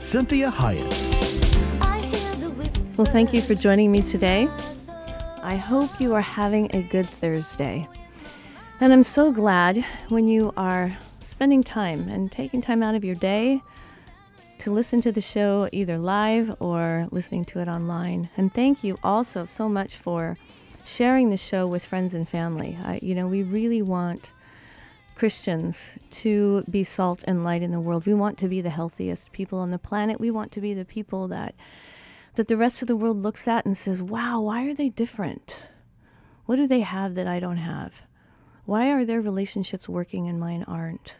Cinthia Hiett. Well, thank you for joining me today. I hope you are having a good Thursday. And I'm so glad when you are spending time and taking time out of your day to listen to the show either live or listening to it online. And thank you also so much for sharing the show with friends and family. I, you know, we really want Christians to be salt and light in the world. We want to be the healthiest people on the planet. We want to be the people that that the rest of the world looks at and says, "Wow, why are they different? What do they have that I don't have? Why are their relationships working and mine aren't?"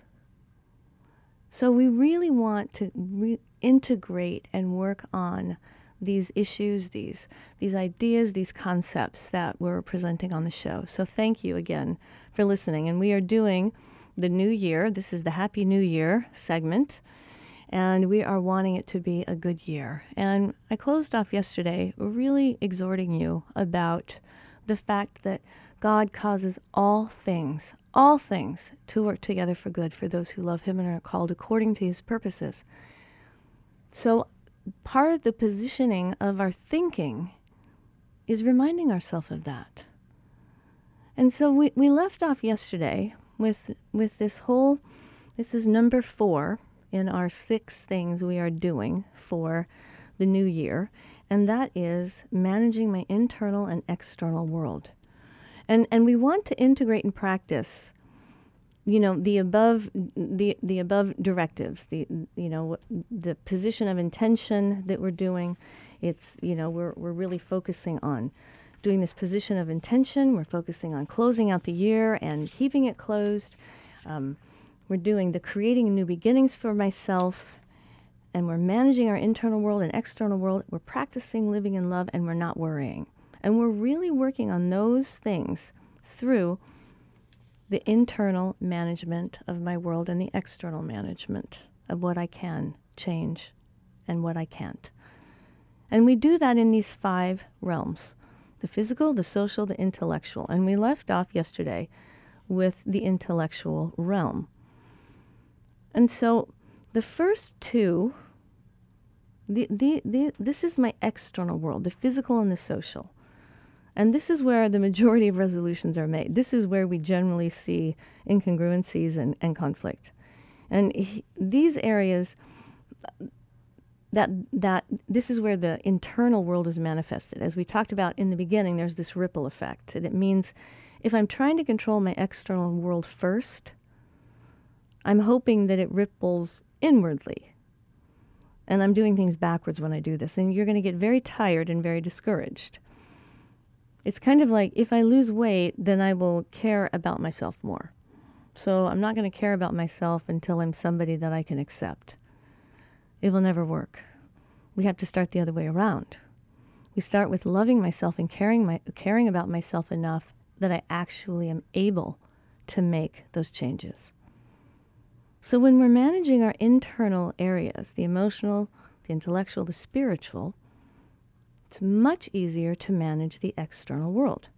So we really want to re- integrate and work on these issues, these these ideas, these concepts that we're presenting on the show. So thank you again for listening. And we are doing the new year. This is the Happy New Year segment. And we are wanting it to be a good year. And I closed off yesterday really exhorting you about the fact that God causes all things, all things to work together for good for those who love Him and are called according to His purposes. So, part of the positioning of our thinking is reminding ourselves of that. And so we, we left off yesterday with with this whole this is number four in our six things we are doing for the new year, and that is managing my internal and external world. And and we want to integrate and practice you know the above the the above directives the you know the position of intention that we're doing it's you know we're we're really focusing on doing this position of intention. We're focusing on closing out the year and keeping it closed. Um, we're doing the creating new beginnings for myself, and we're managing our internal world and external world. We're practicing living in love, and we're not worrying. And we're really working on those things through the internal management of my world and the external management of what I can change and what I can't. And we do that in these five realms the physical, the social, the intellectual. And we left off yesterday with the intellectual realm. And so the first two, the, the, the, this is my external world, the physical and the social. And this is where the majority of resolutions are made. This is where we generally see incongruencies and, and conflict. And he, these areas, that that this is where the internal world is manifested. As we talked about in the beginning, there's this ripple effect, and it means if I'm trying to control my external world first, I'm hoping that it ripples inwardly. And I'm doing things backwards when I do this, and you're going to get very tired and very discouraged. It's kind of like if I lose weight, then I will care about myself more. So I'm not going to care about myself until I'm somebody that I can accept it will never work. We have to start the other way around. We start with loving myself and caring, my, caring about myself enough that I actually am able to make those changes. So when we're managing our internal areas, the emotional, the intellectual, the spiritual, it's much easier to manage the external world.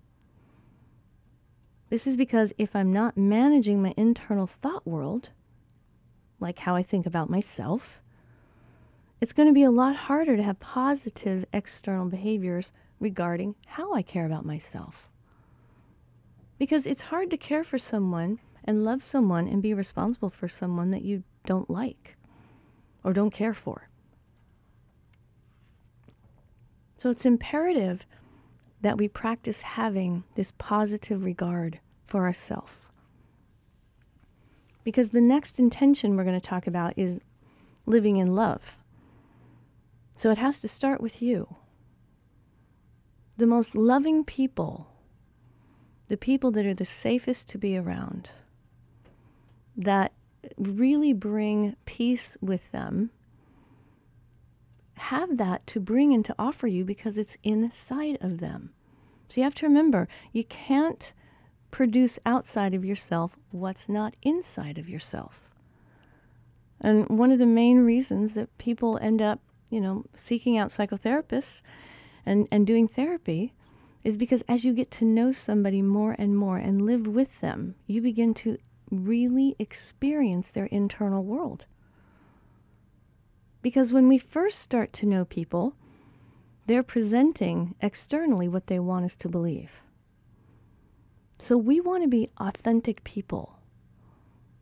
This is because if I'm not managing my internal thought world, like how I think about myself, it's going to be a lot harder to have positive external behaviors regarding how I care about myself. Because it's hard to care for someone and love someone and be responsible for someone that you don't like or don't care for. So it's imperative that we practice having this positive regard for ourselves. Because the next intention we're going to talk about is living in love. So it has to start with you. The most loving people, the people that are the safest to be around, that really bring peace with them have that to bring and to offer you because it's inside of them. So you have to remember you can't produce outside of yourself what's not inside of yourself. And one of the main reasons that people end up, you know, seeking out psychotherapists and, and doing therapy is because as you get to know somebody more and more and live with them, you begin to really experience their internal world. Because when we first start to know people, they're presenting externally what they want us to believe. So we want to be authentic people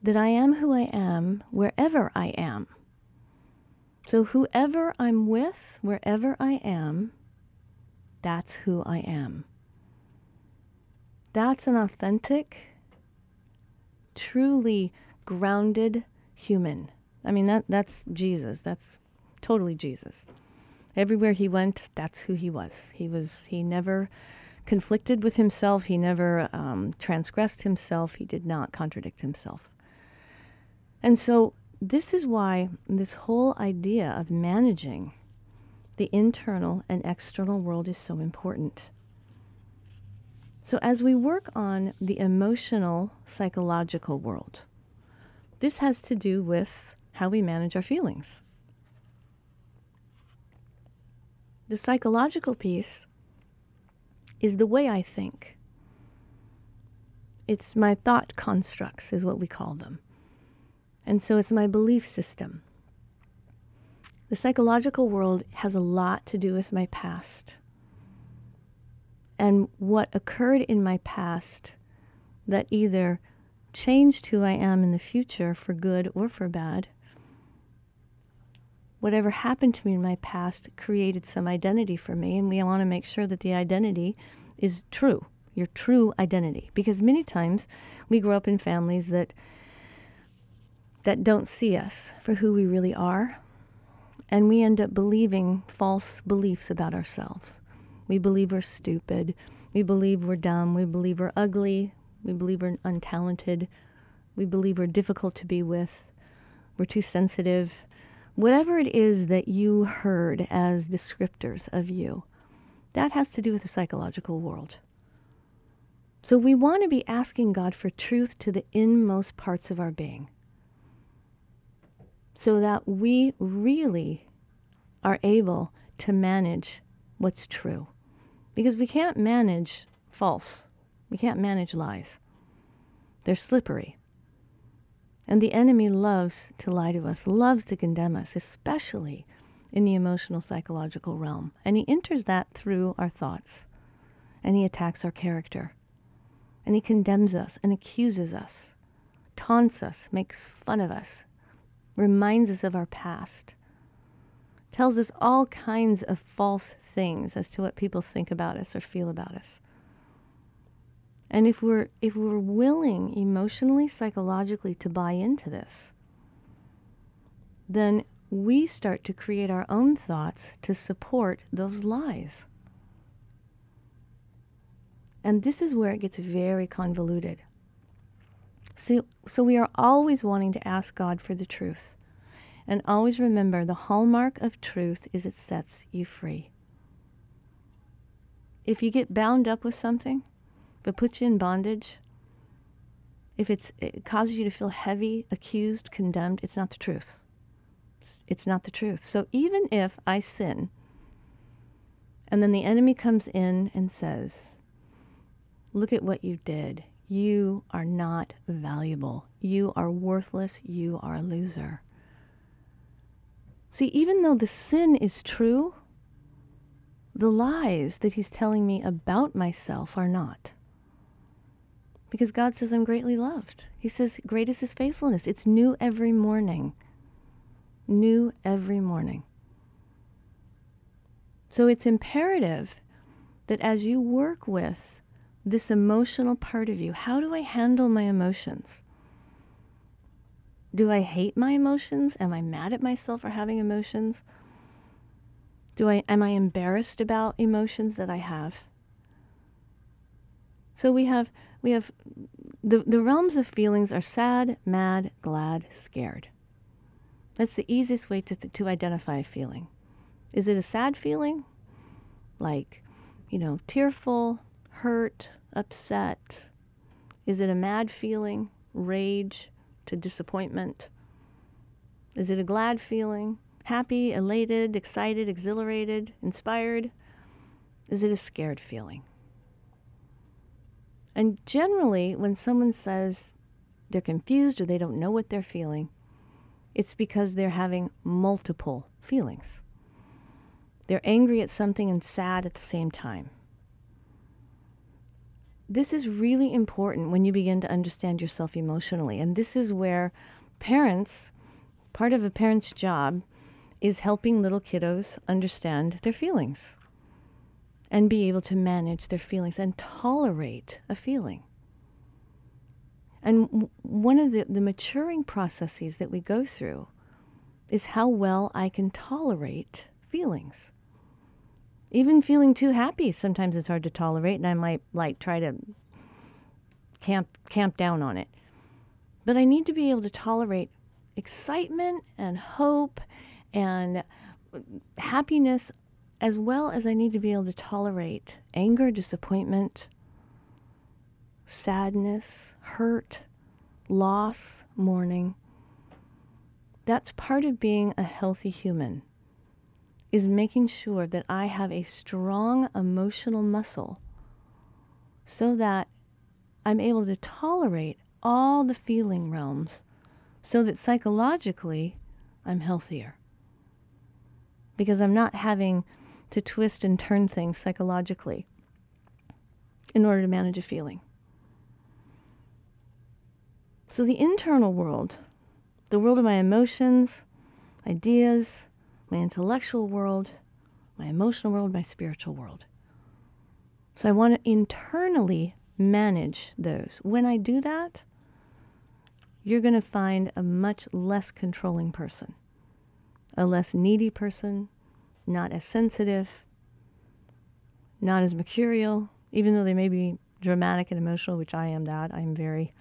that I am who I am wherever I am. So, whoever I'm with, wherever I am, that's who I am. That's an authentic, truly grounded human. I mean, that, that's Jesus. That's totally Jesus. Everywhere he went, that's who he was. He was, he never conflicted with himself. He never um, transgressed himself. He did not contradict himself. And so, this is why this whole idea of managing the internal and external world is so important. So, as we work on the emotional, psychological world, this has to do with how we manage our feelings. The psychological piece is the way I think. It's my thought constructs, is what we call them. And so it's my belief system. The psychological world has a lot to do with my past. And what occurred in my past that either changed who I am in the future for good or for bad. Whatever happened to me in my past created some identity for me, and we want to make sure that the identity is true, your true identity. Because many times we grow up in families that that don't see us for who we really are. And we end up believing false beliefs about ourselves. We believe we're stupid. We believe we're dumb. We believe we're ugly. We believe we're untalented. We believe we're difficult to be with. We're too sensitive. Whatever it is that you heard as descriptors of you, that has to do with the psychological world. So we want to be asking God for truth to the inmost parts of our being so that we really are able to manage what's true. Because we can't manage false, we can't manage lies. They're slippery. And the enemy loves to lie to us, loves to condemn us, especially in the emotional psychological realm. And he enters that through our thoughts. And he attacks our character. And he condemns us and accuses us, taunts us, makes fun of us, reminds us of our past, tells us all kinds of false things as to what people think about us or feel about us. And if we're if we're willing emotionally, psychologically to buy into this, then we start to create our own thoughts to support those lies. And this is where it gets very convoluted. So, so we are always wanting to ask God for the truth. And always remember the hallmark of truth is it sets you free. If you get bound up with something, but puts you in bondage, if it causes you to feel heavy, accused, condemned, it's not the truth. It's not the truth. So even if I sin, and then the enemy comes in and says, Look at what you did. You are not valuable. You are worthless. You are a loser. See, even though the sin is true, the lies that he's telling me about myself are not. Because God says I'm greatly loved. He says, Great is his faithfulness. It's new every morning. New every morning. So it's imperative that as you work with this emotional part of you. How do I handle my emotions? Do I hate my emotions? Am I mad at myself for having emotions? Do I am I embarrassed about emotions that I have? So we have we have the, the realms of feelings are sad, mad, glad, scared. That's the easiest way to, to identify a feeling. Is it a sad feeling? Like, you know, tearful, hurt, upset? Is it a mad feeling, rage to disappointment? Is it a glad feeling, happy, elated, excited, exhilarated, inspired? Is it a scared feeling? And generally, when someone says they're confused or they don't know what they're feeling, it's because they're having multiple feelings. They're angry at something and sad at the same time. This is really important when you begin to understand yourself emotionally. And this is where parents, part of a parent's job, is helping little kiddos understand their feelings and be able to manage their feelings and tolerate a feeling. And one of the, the maturing processes that we go through is how well I can tolerate feelings. Even feeling too happy sometimes it's hard to tolerate, and I might like try to camp camp down on it. But I need to be able to tolerate excitement and hope and happiness as well as I need to be able to tolerate anger, disappointment, sadness, hurt, loss, mourning. That's part of being a healthy human is making sure that I have a strong emotional muscle so that I'm able to tolerate all the feeling realms so that psychologically I'm healthier. Because I'm not having to twist and turn things psychologically in order to manage a feeling. So, the internal world, the world of my emotions, ideas, my intellectual world, my emotional world, my spiritual world. So, I want to internally manage those. When I do that, you're going to find a much less controlling person, a less needy person, not as sensitive, not as mercurial, even though they may be dramatic and emotional, which I am that. I'm very,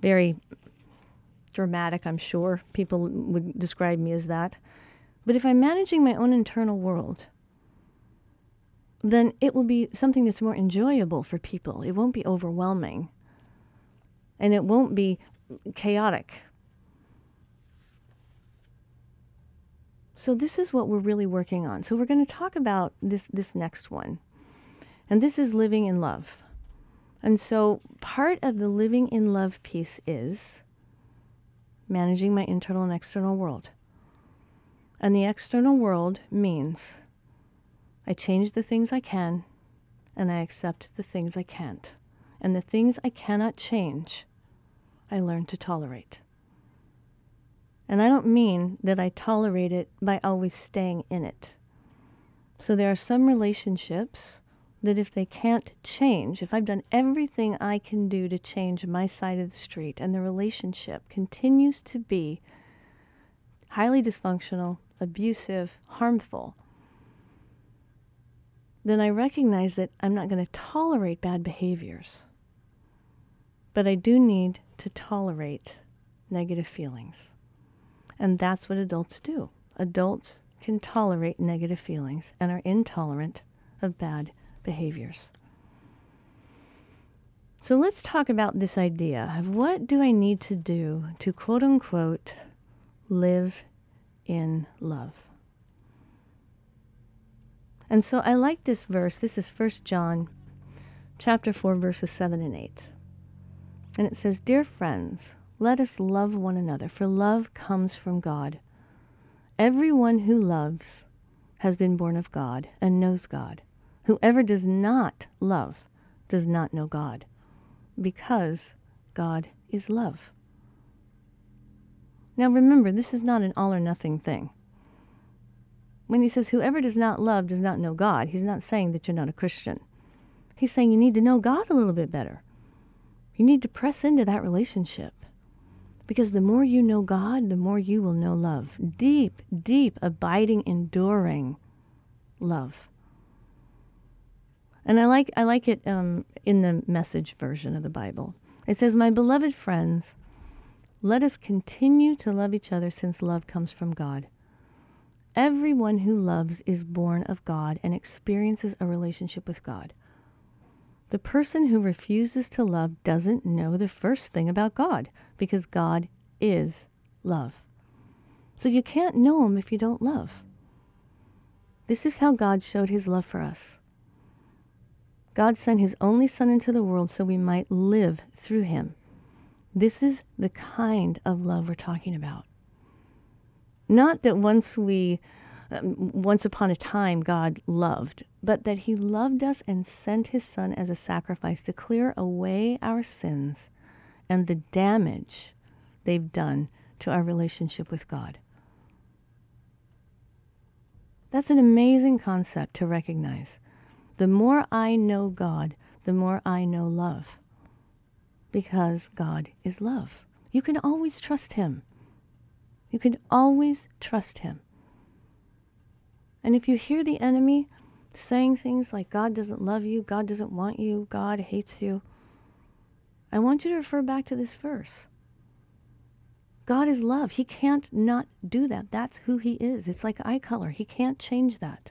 very dramatic, I'm sure. People would describe me as that. But if I'm managing my own internal world, then it will be something that's more enjoyable for people. It won't be overwhelming. And it won't be chaotic. So this is what we're really working on. So we're going to talk about this this next one. And this is living in love. And so part of the living in love piece is managing my internal and external world. And the external world means I change the things I can and I accept the things I can't. And the things I cannot change, I learn to tolerate. And I don't mean that I tolerate it by always staying in it. So there are some relationships that if they can't change, if I've done everything I can do to change my side of the street and the relationship continues to be highly dysfunctional, abusive, harmful, then I recognize that I'm not going to tolerate bad behaviors. But I do need to tolerate negative feelings. And that's what adults do. Adults can tolerate negative feelings and are intolerant of bad behaviors. So let's talk about this idea of what do I need to do to quote unquote live in love. And so I like this verse. This is 1 John chapter 4 verses 7 and 8. And it says, "Dear friends, let us love one another, for love comes from God. Everyone who loves has been born of God and knows God. Whoever does not love does not know God, because God is love. Now remember, this is not an all or nothing thing. When he says, whoever does not love does not know God, he's not saying that you're not a Christian. He's saying you need to know God a little bit better. You need to press into that relationship. Because the more you know God, the more you will know love. Deep, deep, abiding, enduring love. And I like, I like it um, in the message version of the Bible. It says, My beloved friends, let us continue to love each other since love comes from God. Everyone who loves is born of God and experiences a relationship with God. The person who refuses to love doesn't know the first thing about God because God is love. So you can't know Him if you don't love. This is how God showed His love for us. God sent His only Son into the world so we might live through Him. This is the kind of love we're talking about. Not that once we, um, once upon a time, God loved, but that He loved us and sent His Son as a sacrifice to clear away our sins and the damage they've done to our relationship with God. That's an amazing concept to recognize. The more I know God, the more I know love. Because God is love. You can always trust Him. You can always trust him. And if you hear the enemy saying things like God doesn't love you, God doesn't want you, God hates you, I want you to refer back to this verse. God is love. He can't not do that. That's who he is. It's like eye color. He can't change that.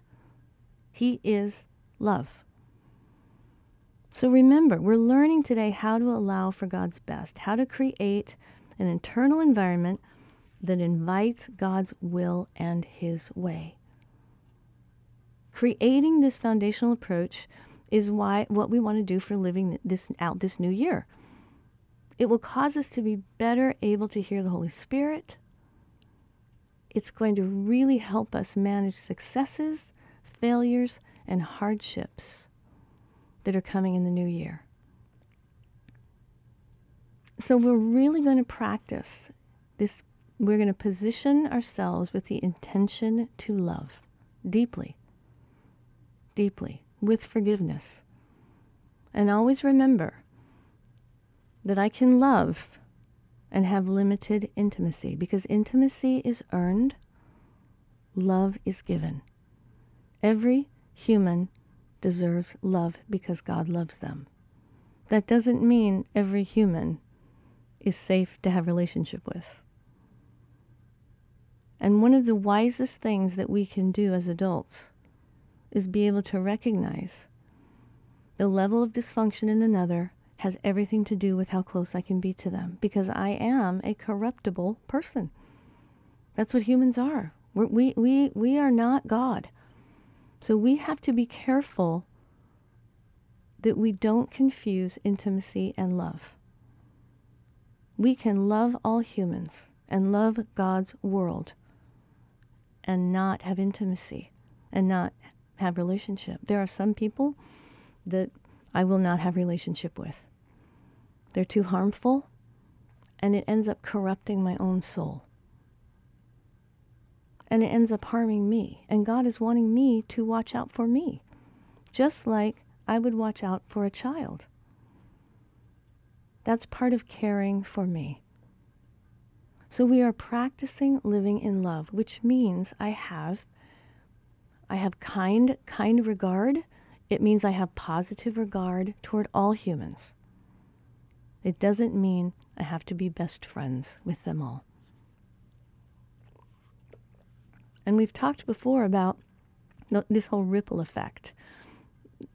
He is love. So remember, we're learning today how to allow for God's best, how to create an internal environment that invites God's will and His way. Creating this foundational approach is why what we want to do for living this out this new year. It will cause us to be better able to hear the Holy Spirit. It's going to really help us manage successes, failures, and hardships that are coming in the new year. So, we're really going to practice this we're going to position ourselves with the intention to love deeply, deeply, with forgiveness. And always remember that I can love and have limited intimacy because intimacy is earned, love is given. Every human deserves love because God loves them. That doesn't mean every human is safe to have relationship with. And one of the wisest things that we can do as adults is be able to recognize the level of dysfunction in another has everything to do with how close I can be to them because I am a corruptible person. That's what humans are. We're, we, we, we are not God. So we have to be careful that we don't confuse intimacy and love. We can love all humans and love God's world and not have intimacy and not have relationship. There are some people that I will not have relationship with. They're too harmful and it ends up corrupting my own soul. And it ends up harming me. And God is wanting me to watch out for me, just like I would watch out for a child. That's part of caring for me. So we are practicing living in love, which means I have I have kind kind regard. It means I have positive regard toward all humans. It doesn't mean I have to be best friends with them all. And we've talked before about this whole ripple effect.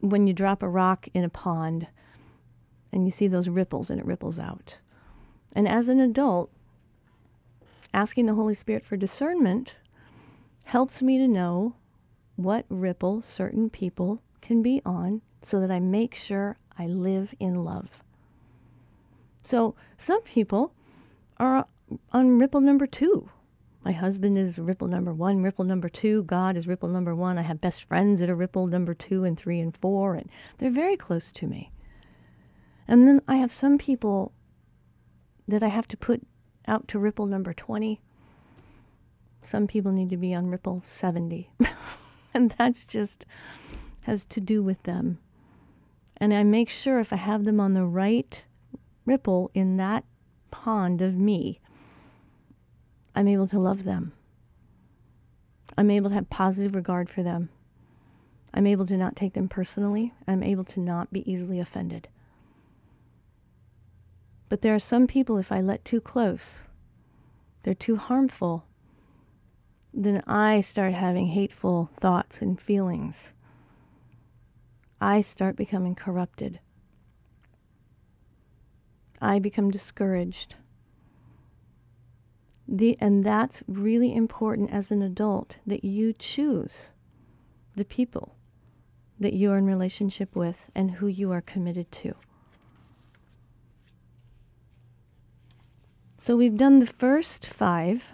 When you drop a rock in a pond and you see those ripples and it ripples out. And as an adult, asking the Holy Spirit for discernment helps me to know what ripple certain people can be on so that I make sure I live in love. So some people are on ripple number two. My husband is ripple number one, ripple number two. God is ripple number one. I have best friends that are ripple number two and three and four, and they're very close to me. And then I have some people that I have to put out to ripple number 20. Some people need to be on ripple 70. and that's just has to do with them. And I make sure if I have them on the right ripple in that pond of me, I'm able to love them. I'm able to have positive regard for them. I'm able to not take them personally. I'm able to not be easily offended. But there are some people, if I let too close, they're too harmful. then I start having hateful thoughts and feelings. I start becoming corrupted. I become discouraged. The, and that's really important as an adult that you choose the people that you are in relationship with and who you are committed to. So we've done the first five.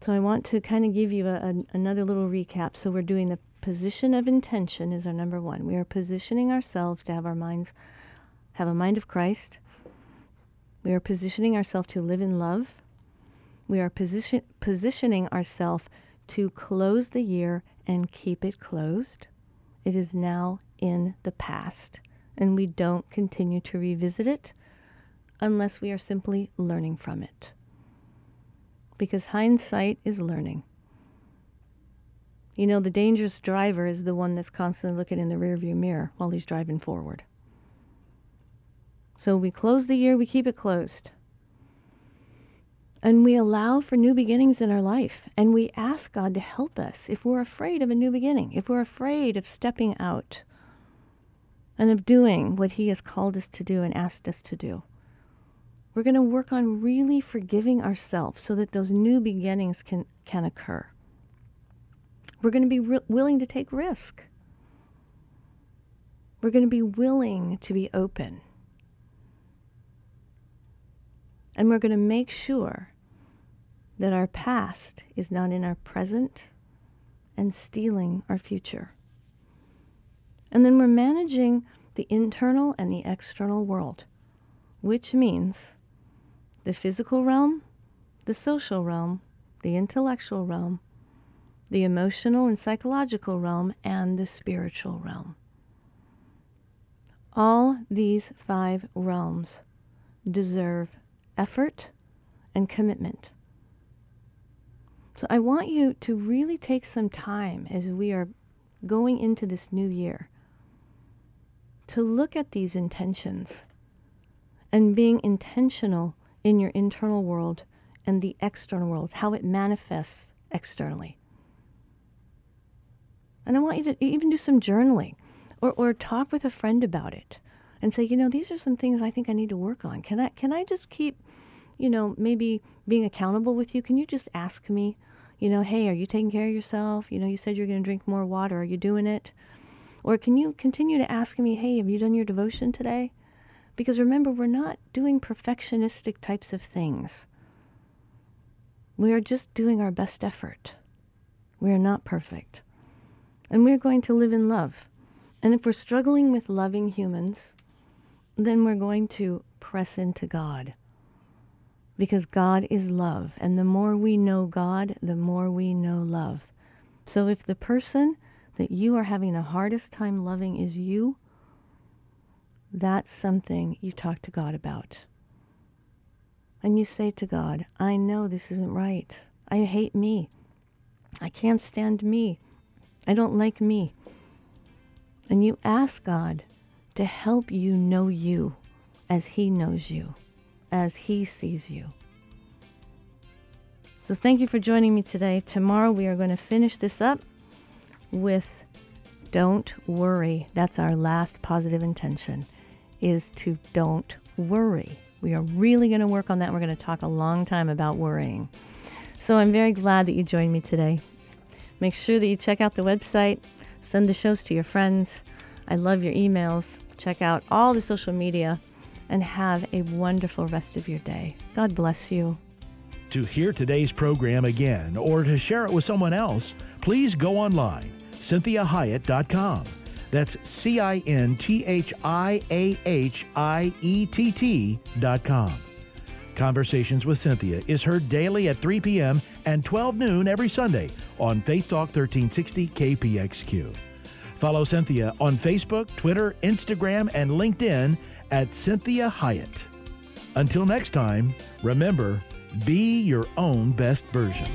So I want to kind of give you a, a, another little recap. So we're doing the position of intention is our number one. We are positioning ourselves to have our minds have a mind of Christ. We are positioning ourselves to live in love. We are position, positioning ourselves to close the year and keep it closed. It is now in the past, and we don't continue to revisit it unless we are simply learning from it. Because hindsight is learning. You know, the dangerous driver is the one that's constantly looking in the rearview mirror while he's driving forward. So we close the year, we keep it closed. And we allow for new beginnings in our life. And we ask God to help us if we're afraid of a new beginning, if we're afraid of stepping out and of doing what He has called us to do and asked us to do. We're going to work on really forgiving ourselves so that those new beginnings can, can occur. We're going to be re- willing to take risk. We're going to be willing to be open. And we're going to make sure that our past is not in our present and stealing our future. And then we're managing the internal and the external world, which means the physical realm, the social realm, the intellectual realm, the emotional and psychological realm, and the spiritual realm. All these five realms deserve effort and commitment. So I want you to really take some time as we are going into this new year to look at these intentions and being intentional in your internal world and the external world, how it manifests externally. And I want you to even do some journaling or, or talk with a friend about it and say, you know, these are some things I think I need to work on. Can I, can I just keep, you know, maybe being accountable with you? Can you just ask me, you know, hey, are you taking care of yourself? You know, you said you're going to drink more water. Are you doing it? Or can you continue to ask me, hey, have you done your devotion today? Because remember, we're not doing perfectionistic types of things. We are just doing our best effort. We are not perfect. And we're going to live in love. And if we're struggling with loving humans, then we're going to press into God. Because God is love. And the more we know God, the more we know love. So if the person that you are having the hardest time loving is you, that's something you talk to God about. And you say to God, I know this isn't right. I hate me. I can't stand me. I don't like me. And you ask God to help you know you as He knows you, as He sees you. So thank you for joining me today. Tomorrow we are going to finish this up with don't worry. That's our last positive intention is to don't worry. We are really going to work on that. We're going to talk a long time about worrying. So I'm very glad that you joined me today. Make sure that you check out the website, send the shows to your friends. I love your emails. Check out all the social media and have a wonderful rest of your day. God bless you. To hear today's program again or to share it with someone else, please go online, cinthiahiett.com. That's C I N T H I A H I E T T dot com. Conversations with Cynthia is heard daily at 3 p.m. and 12 noon every Sunday on Faith Talk 1360 KPXQ. Follow Cynthia on Facebook, Twitter, Instagram, and LinkedIn at Cinthia Hiett. Until next time, remember, be your own best version.